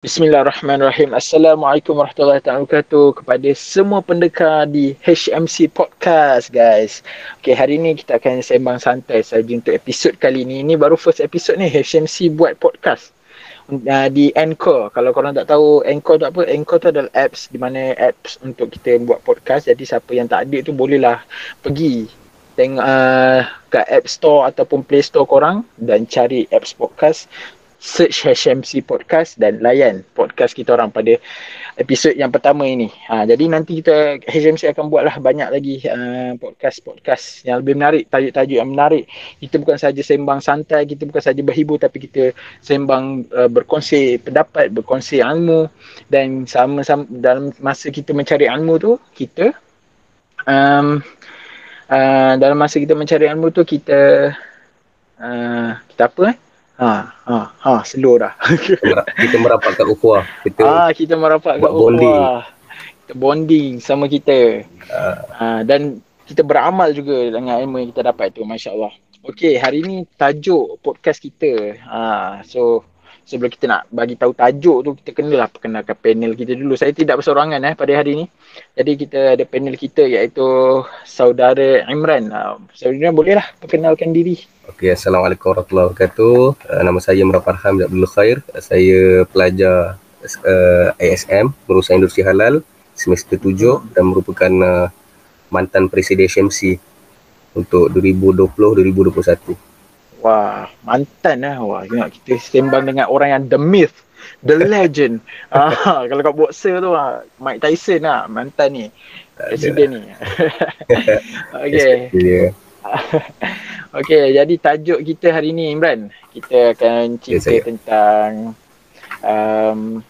Bismillahirrahmanirrahim. Assalamualaikum warahmatullahi wabarakatuh kepada semua pendekar di HMC Podcast guys. Okay, hari ni kita akan sembang santai saja untuk episod kali ni. Ini baru first episod ni HMC buat podcast uh, di Anchor. Kalau korang tak tahu Anchor tu apa? Anchor tu adalah apps di mana apps untuk kita buat podcast. Jadi siapa yang tak ada tu bolehlah pergi tengok uh, kat App Store ataupun Play Store korang dan cari apps podcast search HMC Podcast dan layan podcast kita orang pada episod yang pertama ini. Ha, jadi nanti kita HMC akan buatlah banyak lagi uh, podcast-podcast yang lebih menarik, tajuk-tajuk yang menarik. Kita bukan saja sembang santai, kita bukan saja berhibur tapi kita sembang uh, berkongsi pendapat, berkongsi ilmu dan sama-sama dalam masa kita mencari ilmu tu, kita um, uh, dalam masa kita mencari ilmu tu kita uh, kita apa eh? Ha, ha, ha, slow dah. kita merapat kat ukhuwah. Kita ah, kita merapat kat ukhuwah. Kita bonding sama kita. Uh. Ha, dan kita beramal juga dengan ilmu yang kita dapat tu, masya-Allah. Okey, hari ni tajuk podcast kita. Ha, so sebelum kita nak bagi tahu tajuk tu kita kenalah perkenalkan panel kita dulu. Saya tidak bersorangan eh pada hari ni. Jadi kita ada panel kita iaitu saudara Imran. Uh, saudara Imran bolehlah perkenalkan diri. Okey, Assalamualaikum warahmatullahi wabarakatuh. Uh, nama saya Murad Farham Abdul Khair. Uh, saya pelajar uh, ASM, Perusahaan Industri Halal semester 7 hmm. dan merupakan uh, mantan presiden SMC untuk 2020-2021. Wah, mantan lah. Wah, ingat kita sembang dengan orang yang the myth, the legend. ah, kalau kat boxer tu, ah, Mike Tyson lah, mantan ni. Presiden ni. okay. okay, jadi tajuk kita hari ni Imran. Kita akan cerita yes, tentang um,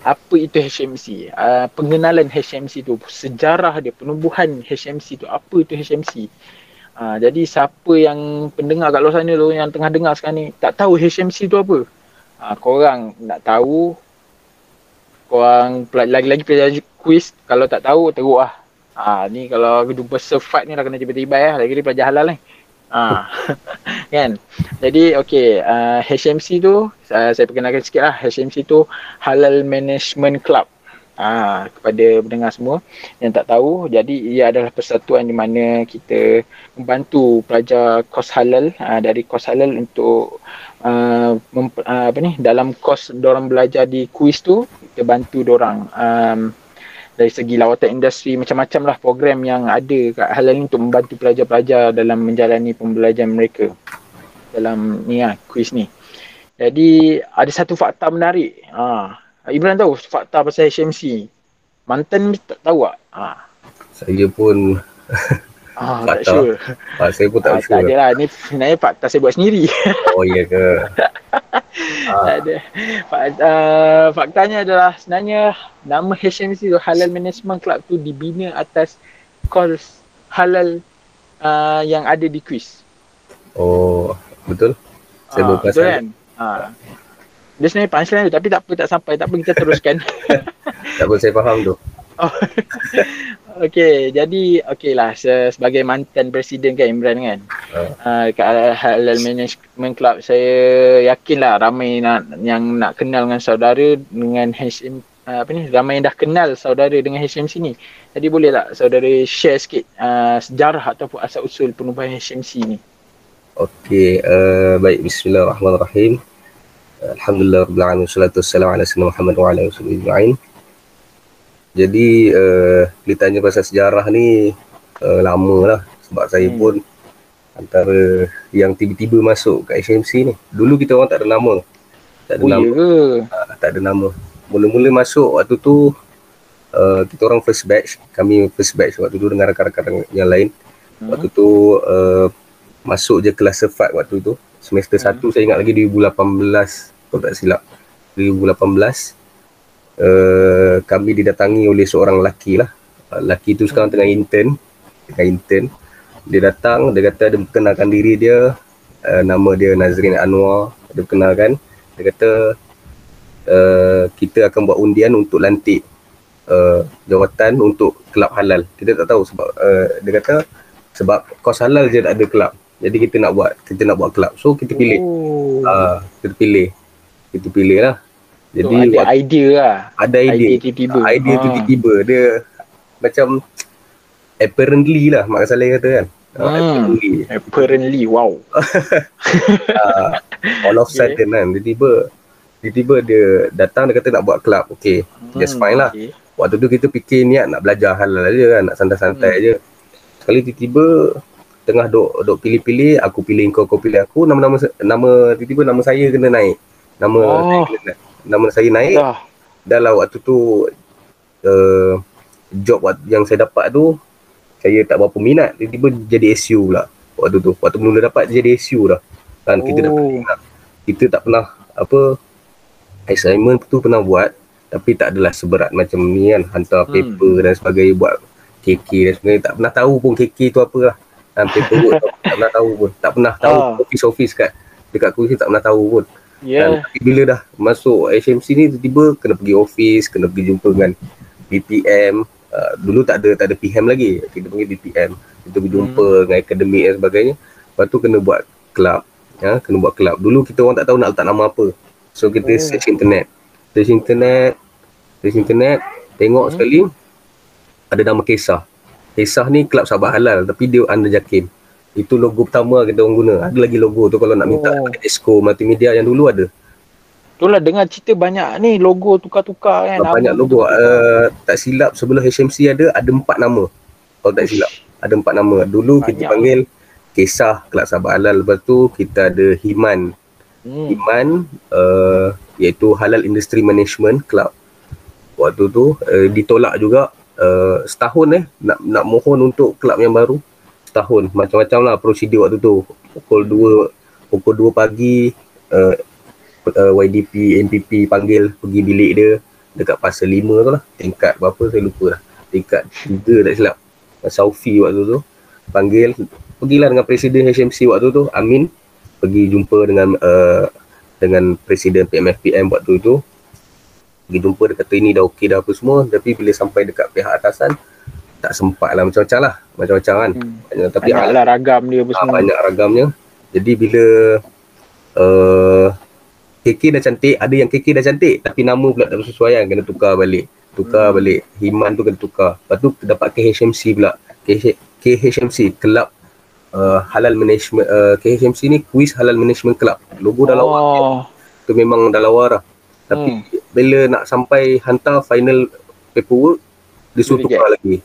apa itu HMC. Uh, pengenalan HMC tu, sejarah dia, penubuhan HMC tu. Apa itu HMC? Ha, jadi siapa yang pendengar kat luar sana tu yang tengah dengar sekarang ni tak tahu HMC tu apa. Ha, korang nak tahu korang lagi-lagi pelajar quiz kalau tak tahu teruk lah. Ha, ni kalau jumpa surfight ni dah kena tiba-tiba ya. Lagi ni pelajar halal ni. Ha, kan? Jadi okay, uh, HMC tu uh, saya perkenalkan sikit lah. HMC tu Halal Management Club ha, kepada pendengar semua yang tak tahu jadi ia adalah persatuan di mana kita membantu pelajar kos halal ha, dari kos halal untuk uh, mem- uh, apa ni dalam kos dorang belajar di kuis tu kita bantu dorang um, dari segi lawatan industri macam-macam lah program yang ada kat halal ni untuk membantu pelajar-pelajar dalam menjalani pembelajaran mereka dalam ni lah kuis ni. Jadi ada satu fakta menarik ha, Ibrahim tahu fakta pasal HMC. Mantan ni tak tahu tak? Ha. Saya pun Ah, tak sure. Ah, saya pun tak ah, sure. Tak adalah. Ni sebenarnya fakta saya buat sendiri. Oh, iya ke? ah. Tak ada. Fakta, uh, faktanya adalah sebenarnya nama HMC tu Halal Management Club tu dibina atas course halal uh, yang ada di quiz. Oh, betul? Saya ah, betul kan? Ah. Dia sebenarnya punchline tu tapi tak apa tak sampai tak apa kita teruskan. tak apa saya faham tu. Oh. okay, jadi okay lah sebagai mantan presiden kan Imran kan. Uh. Uh, kat Halal Management Club saya yakin lah ramai nak, yang nak kenal dengan saudara dengan HM uh, apa ni ramai yang dah kenal saudara dengan HMC ni. Jadi boleh tak saudara share sikit uh, sejarah ataupun asal usul penubuhan HMC ni? Okay, uh, baik bismillahirrahmanirrahim. Alhamdulillah Rabbil Alamin Salatu wassalamu ala sayyidina Muhammad wa ala alihi Jadi uh, Bila tanya pasal sejarah ni uh, Lama lah Sebab saya hmm. pun Antara Yang tiba-tiba masuk kat HMC ni. Dulu kita orang tak ada nama. Tak ada oh, nama. uh, Tak ada nama. Mula-mula masuk waktu tu uh, Kita orang first batch. Kami first batch waktu tu dengan rakan-rakan yang lain. Hmm. Waktu tu uh, Masuk je kelas sefat waktu tu Semester hmm. 1 saya ingat lagi 2018 kalau tak silap. 2018 uh, kami didatangi oleh seorang lelaki lah. Uh, lelaki tu sekarang tengah intern. Tengah intern. Dia datang dia kata dia kenalkan diri dia. Uh, nama dia Nazrin Anwar. Dia kenalkan. Dia kata uh, kita akan buat undian untuk lantik uh, jawatan untuk kelab halal. Kita tak tahu sebab uh, dia kata sebab kos halal je tak ada kelab jadi kita nak buat kita nak buat kelab so kita pilih oh. uh, kita pilih kita pilih lah Jadi so, ada idea lah. Ada idea. Idea tiba-tiba. Idea ha. tiba-tiba. Dia macam apparently lah mak saya kata kan. Hmm. Apparently. apparently. Wow. uh, all of okay. sudden kan. Tiba-tiba tiba-tiba dia datang dia kata nak buat club. Okay. Hmm. Just fine lah. Okay. Waktu tu kita fikir niat nak belajar halal je kan. Nak santai-santai hmm. je. Sekali tiba-tiba tengah duk duk pilih-pilih aku pilih kau kau pilih aku nama-nama nama tiba-tiba nama saya kena naik nama oh. saya kena, nama saya naik dah. dah lah waktu tu uh, job yang saya dapat tu saya tak berapa minat tiba-tiba jadi SU pula waktu tu waktu mula dapat jadi SU dah kan oh. kita dah pernah, kita tak pernah apa assignment tu pernah buat tapi tak adalah seberat macam ni kan hantar hmm. paper dan sebagainya buat KK dan sebagainya tak pernah tahu pun KK tu apa lah dan paperwork tak pernah tahu pun. Tak pernah tahu ah. office-office kat dekat kursi tak pernah tahu pun. Yeah. dan bila dah masuk HMC ni tiba-tiba kena pergi office kena pergi jumpa dengan BPM uh, ah, dulu tak ada tak ada PM lagi. Kita panggil BPM kita pergi jumpa hmm. dengan akademik dan sebagainya. Lepas tu kena buat club. Ya kena buat club. Dulu kita orang tak tahu nak letak nama apa. So kita oh. search internet. Search internet search internet. Tengok hmm. sekali ada nama kisah Hesah ni kelab sahabat halal tapi dia under Jakim. Itu logo pertama kita orang guna. Ada lagi logo tu kalau nak minta oh. Exco multimedia yang dulu ada. Itulah dengar cerita banyak ni logo tukar-tukar kan. Banyak logo. Uh, tak silap sebelum HMC ada ada empat nama. Kalau tak silap. Ada empat nama. Dulu banyak. kita panggil Kisah Kelab Sahabat Halal. Lepas tu kita ada Himan. Hmm. Himan uh, iaitu Halal Industry Management Club. Waktu tu uh, ditolak juga uh, setahun eh nak nak mohon untuk kelab yang baru. Setahun. Macam-macam lah prosedur waktu tu. Pukul 2 pukul 2 pagi uh, uh, YDP NPP panggil pergi bilik dia dekat pasal 5 tu lah. Tingkat berapa saya lupa lah. Tingkat 3 tak silap. Saufi waktu tu. Panggil pergilah dengan presiden HMC waktu tu Amin. Pergi jumpa dengan uh, dengan presiden PMFPM waktu tu pergi jumpa dia kata ini dah okey dah apa semua. Tapi bila sampai dekat pihak atasan tak sempat lah. Macam-macam lah. Macam-macam kan? Hmm. banyak, tapi banyak lah ragam dia apa semua. banyak ragamnya. Jadi bila uh, KK dah cantik ada yang KK dah cantik tapi nama pula tak bersesuaian kena tukar balik. Tukar hmm. balik. Himan tu kena tukar. Lepas tu dapat KHMC pula. KH, KHMC Club uh, Halal Management uh, KHMC ni Quiz Halal Management Club logo dah lawa oh. tu memang dah lawa lah tapi hmm bila nak sampai hantar final paperwork dia suruh tukar lagi.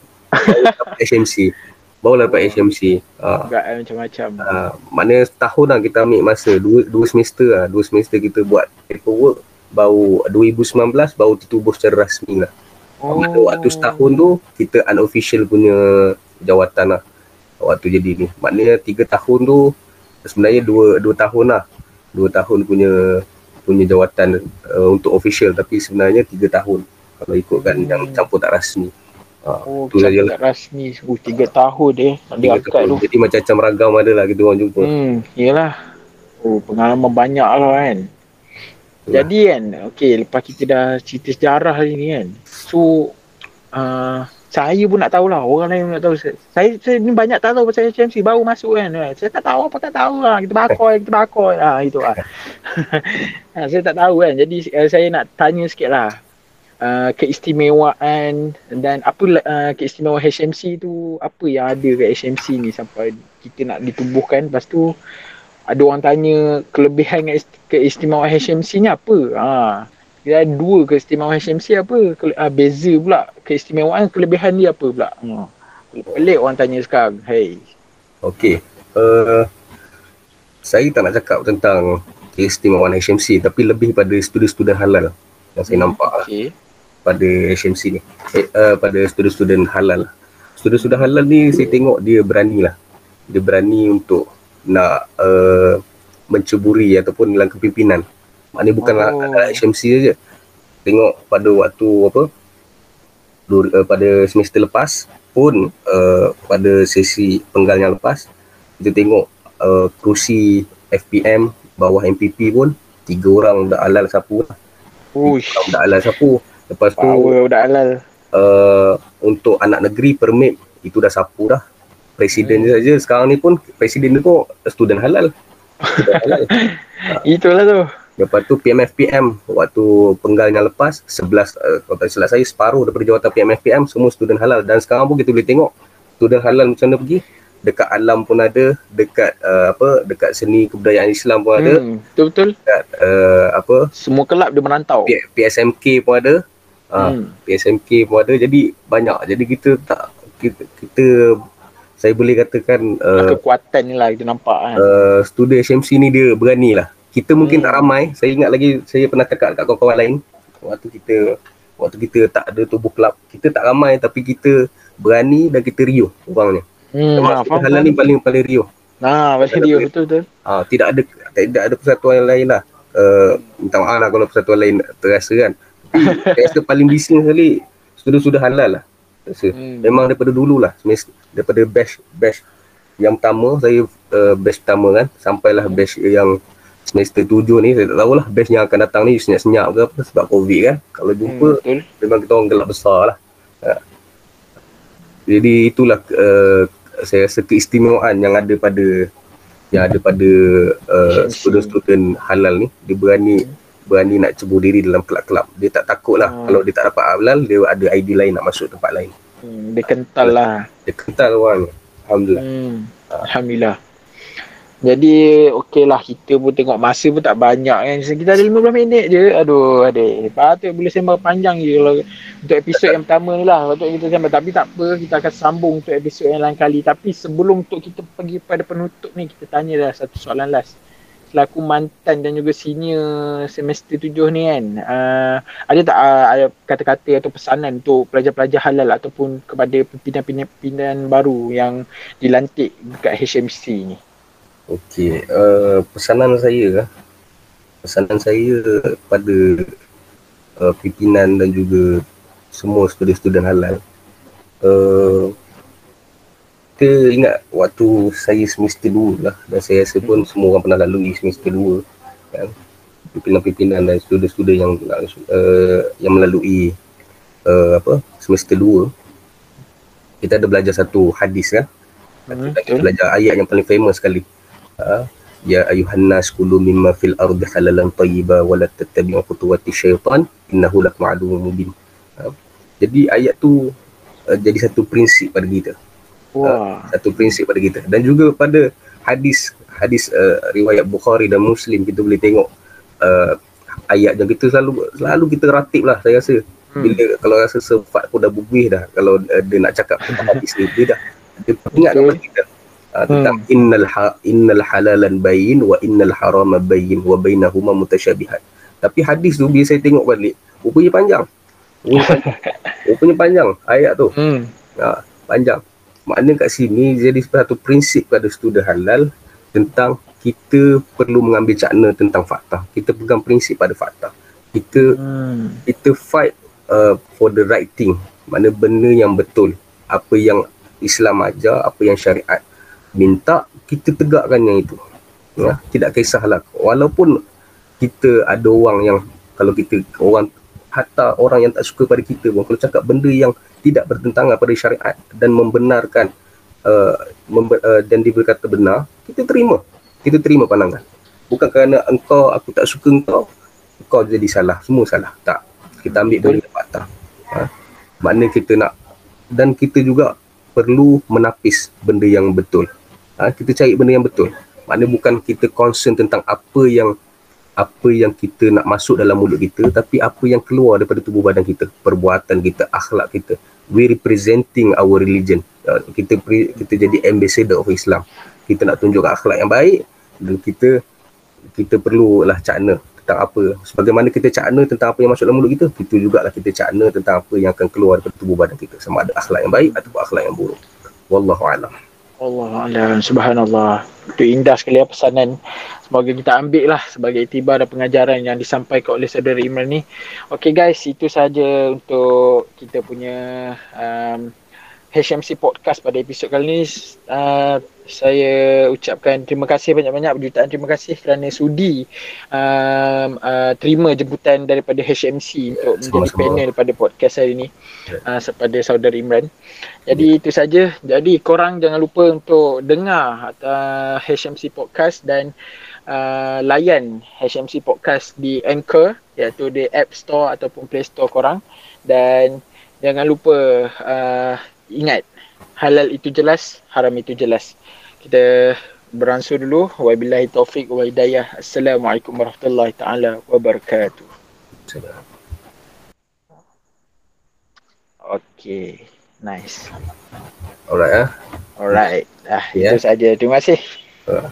HMC baru dapat HMC uh, macam-macam. Uh, mana setahun lah kita ambil masa. Dua, dua semester lah. Dua semester kita buat paperwork baru 2019 baru ditubuh secara rasmi lah. Oh. Waktu setahun tu kita unofficial punya jawatan lah. Waktu jadi ni. Maknanya tiga tahun tu sebenarnya dua dua tahun lah. Dua tahun punya punya jawatan uh, untuk official tapi sebenarnya tiga tahun kalau ikutkan hmm. yang campur tak rasmi. Uh, oh, tak rasmi. Uh, tiga tahun eh. Ada akad tu. Jadi macam-macam ragam ada lah kita orang jumpa. Hmm, yelah. Oh, pengalaman banyak lah kan. Yalah. Jadi kan, okay, lepas kita dah cerita sejarah hari ni kan. So, uh, saya pun nak tahulah orang lain nak tahu saya, saya ni banyak tak tahu pasal HMC baru masuk kan eh. saya tak tahu apa tak tahu lah kita bakoi kita bakoi ah itu lah ha, saya tak tahu kan. Jadi uh, saya nak tanya sikit lah. Uh, keistimewaan dan apa uh, keistimewaan HMC tu apa yang ada kat HMC ni sampai kita nak ditubuhkan? Lepas tu ada orang tanya kelebihan keistimewaan HMC ni apa? Ha dia ada dua keistimewaan HMC apa? Ke, uh, beza pula keistimewaan kelebihan dia apa pula? Hmm. pelik orang tanya sekarang. Hey. Okey. Uh, saya tak nak cakap tentang keistimewaan HMC tapi lebih pada student-student halal yang saya hmm. nampak lah okay. pada HMC ni eh, uh, pada student-student halal student-student halal ni saya tengok dia berani lah dia berani untuk nak uh, menceburi ataupun dalam kepimpinan Maknanya bukan oh. HMC saja. Tengok pada waktu apa uh, pada semester lepas pun uh, pada sesi penggal yang lepas kita tengok uh, kerusi FPM bawah MPP pun tiga orang dah alal sapu lah. Uish. Dah alal sapu. Lepas tu Power dah alal. Uh, untuk anak negeri permit itu dah sapu dah. Presiden hmm. saja sekarang ni pun presiden tu pun student halal. Itulah tu Lepas tu PMFPM waktu penggalnya lepas 11 uh, kalau tak silap saya separuh daripada jawatan PMFPM semua student halal dan sekarang pun kita boleh tengok student halal macam mana pergi dekat alam pun ada dekat uh, apa dekat seni kebudayaan Islam pun ada. Hmm, betul betul dekat uh, apa semua kelab dia merantau. P- PSMK pun ada. Uh, hmm. PSMK pun ada. Jadi banyak. Jadi kita tak kita, kita saya boleh katakan uh, kekuatan ni lah kita nampak kan. uh, student HMC ni dia berani lah. Kita mungkin hmm. tak ramai. Saya ingat lagi saya pernah cakap kat kawan-kawan lain waktu kita waktu kita tak ada tubuh kelab kita tak ramai tapi kita berani dan kita riuh orang ni hmm, nah, faham, halal ni paling paling riuh nah paling riuh betul betul. Ah tidak ada tidak ada persatuan yang lain lah. Uh, minta maaf lah kalau persatuan lain terasa kan. Rasa paling bising sekali sudah-sudah halal lah. Rasa. Hmm. memang daripada dulu lah. Daripada batch batch yang pertama saya uh, batch pertama kan. Sampailah batch yang semester tujuh ni saya tak tahulah batch yang akan datang ni senyap-senyap ke apa sebab covid kan. Kalau jumpa hmm, memang kita orang gelap besar lah. Ha. jadi itulah uh, saya rasa keistimewaan yang ada pada yang ada pada uh, student-student halal ni dia berani berani nak cebur diri dalam kelab-kelab. Dia tak takut lah hmm. kalau dia tak dapat halal dia ada ID lain nak masuk tempat lain. Hmm, dia kental lah. Dia kental orang. Alhamdulillah. Hmm. Alhamdulillah jadi okey lah kita pun tengok masa pun tak banyak kan. Kita ada 15 minit je. Aduh adik. Patut boleh sembang panjang je kalau untuk episod yang pertama ni lah. Patut kita sembang. Tapi tak apa. Kita akan sambung untuk episod yang lain kali. Tapi sebelum untuk kita pergi pada penutup ni. Kita tanya dah satu soalan last. Selaku mantan dan juga senior semester tujuh ni kan. Uh, ada tak uh, ada kata-kata atau pesanan untuk pelajar-pelajar halal ataupun kepada pimpinan-pimpinan baru yang dilantik dekat HMC ni? Okey, uh, pesanan saya pesanan saya pada uh, pimpinan dan juga semua student-student halal uh, kita ingat waktu saya semester 2 lah. Dan saya rasa pun semua orang pernah lalui semester 2 kan? Pimpinan-pimpinan dan student-student yang uh, yang melalui uh, apa semester 2 kita ada belajar satu hadis kan hmm, kita belajar ayat yang paling famous sekali ya ayuhan nas kulu mimma fil ardi halalan tayyiba wa la tattabi'u khutuwati syaitan innahu lakum aduwwun mubin. Ha. jadi ayat tu uh, jadi satu prinsip pada kita. Wah. Uh, satu prinsip pada kita. Dan juga pada hadis hadis uh, riwayat Bukhari dan Muslim kita boleh tengok uh, ayat yang kita selalu selalu kita ratib lah saya rasa. Hmm. bila kalau rasa sifat pun dah bubuih dah kalau uh, dia nak cakap tentang hadis ni dia dah. Dia ingat kepada kita uh, tentang hmm. innal ha, innal halalan bayin wa innal harama bayin wa bainahuma mutasyabihat. Tapi hadis tu bila saya tengok balik, rupanya panjang. Rupanya panjang, ayat tu. Hmm. Uh, panjang. Maknanya kat sini jadi satu prinsip pada student halal tentang kita perlu mengambil cakna tentang fakta. Kita pegang prinsip pada fakta. Kita hmm. kita fight uh, for the right thing. Mana benda yang betul. Apa yang Islam ajar, apa yang syariat minta kita tegakkan yang itu. Ya tidak kisahlah. Walaupun kita ada orang yang kalau kita orang hatta orang yang tak suka pada kita pun kalau cakap benda yang tidak bertentangan pada syariat dan membenarkan uh, membe- uh, dan dia berkata benar kita terima. Kita terima pandangan. Bukan kerana engkau aku tak suka engkau engkau jadi salah. Semua salah. Tak. Kita ambil yang patah ha? makna kita nak dan kita juga perlu menapis benda yang betul ha, kita cari benda yang betul. Maknanya bukan kita concern tentang apa yang apa yang kita nak masuk dalam mulut kita tapi apa yang keluar daripada tubuh badan kita perbuatan kita akhlak kita. We representing our religion. Uh, kita kita jadi ambassador of Islam. Kita nak tunjuk akhlak yang baik dan kita kita perlulah cakna tentang apa. Sebagaimana kita cakna tentang apa yang masuk dalam mulut kita itu jugalah kita cakna tentang apa yang akan keluar daripada tubuh badan kita. Sama ada akhlak yang baik atau akhlak yang buruk. Wallahu a'lam Allah Alam, subhanallah. Itu indah sekali ya pesanan. Semoga kita ambil lah sebagai tiba dan pengajaran yang disampaikan oleh saudara Imran ni. Okay guys, itu saja untuk kita punya um, HMC Podcast pada episod kali ini. Uh, saya ucapkan terima kasih banyak-banyak berjutaan terima kasih kerana sudi um, uh, terima jemputan daripada HMC untuk menjadi Sama-sama. panel pada podcast hari ini uh, kepada saudara Imran. Jadi ya. itu saja. Jadi korang jangan lupa untuk dengar uh, HMC Podcast dan uh, layan HMC Podcast di Anchor iaitu di App Store ataupun Play Store korang dan jangan lupa uh, ingat halal itu jelas haram itu jelas kita beransur dulu wabillahi taufik wa hidayah assalamualaikum warahmatullahi taala wabarakatuh Okay, nice. Alright ah. Alright. Ah, yeah. itu saja. Terima kasih. Uh.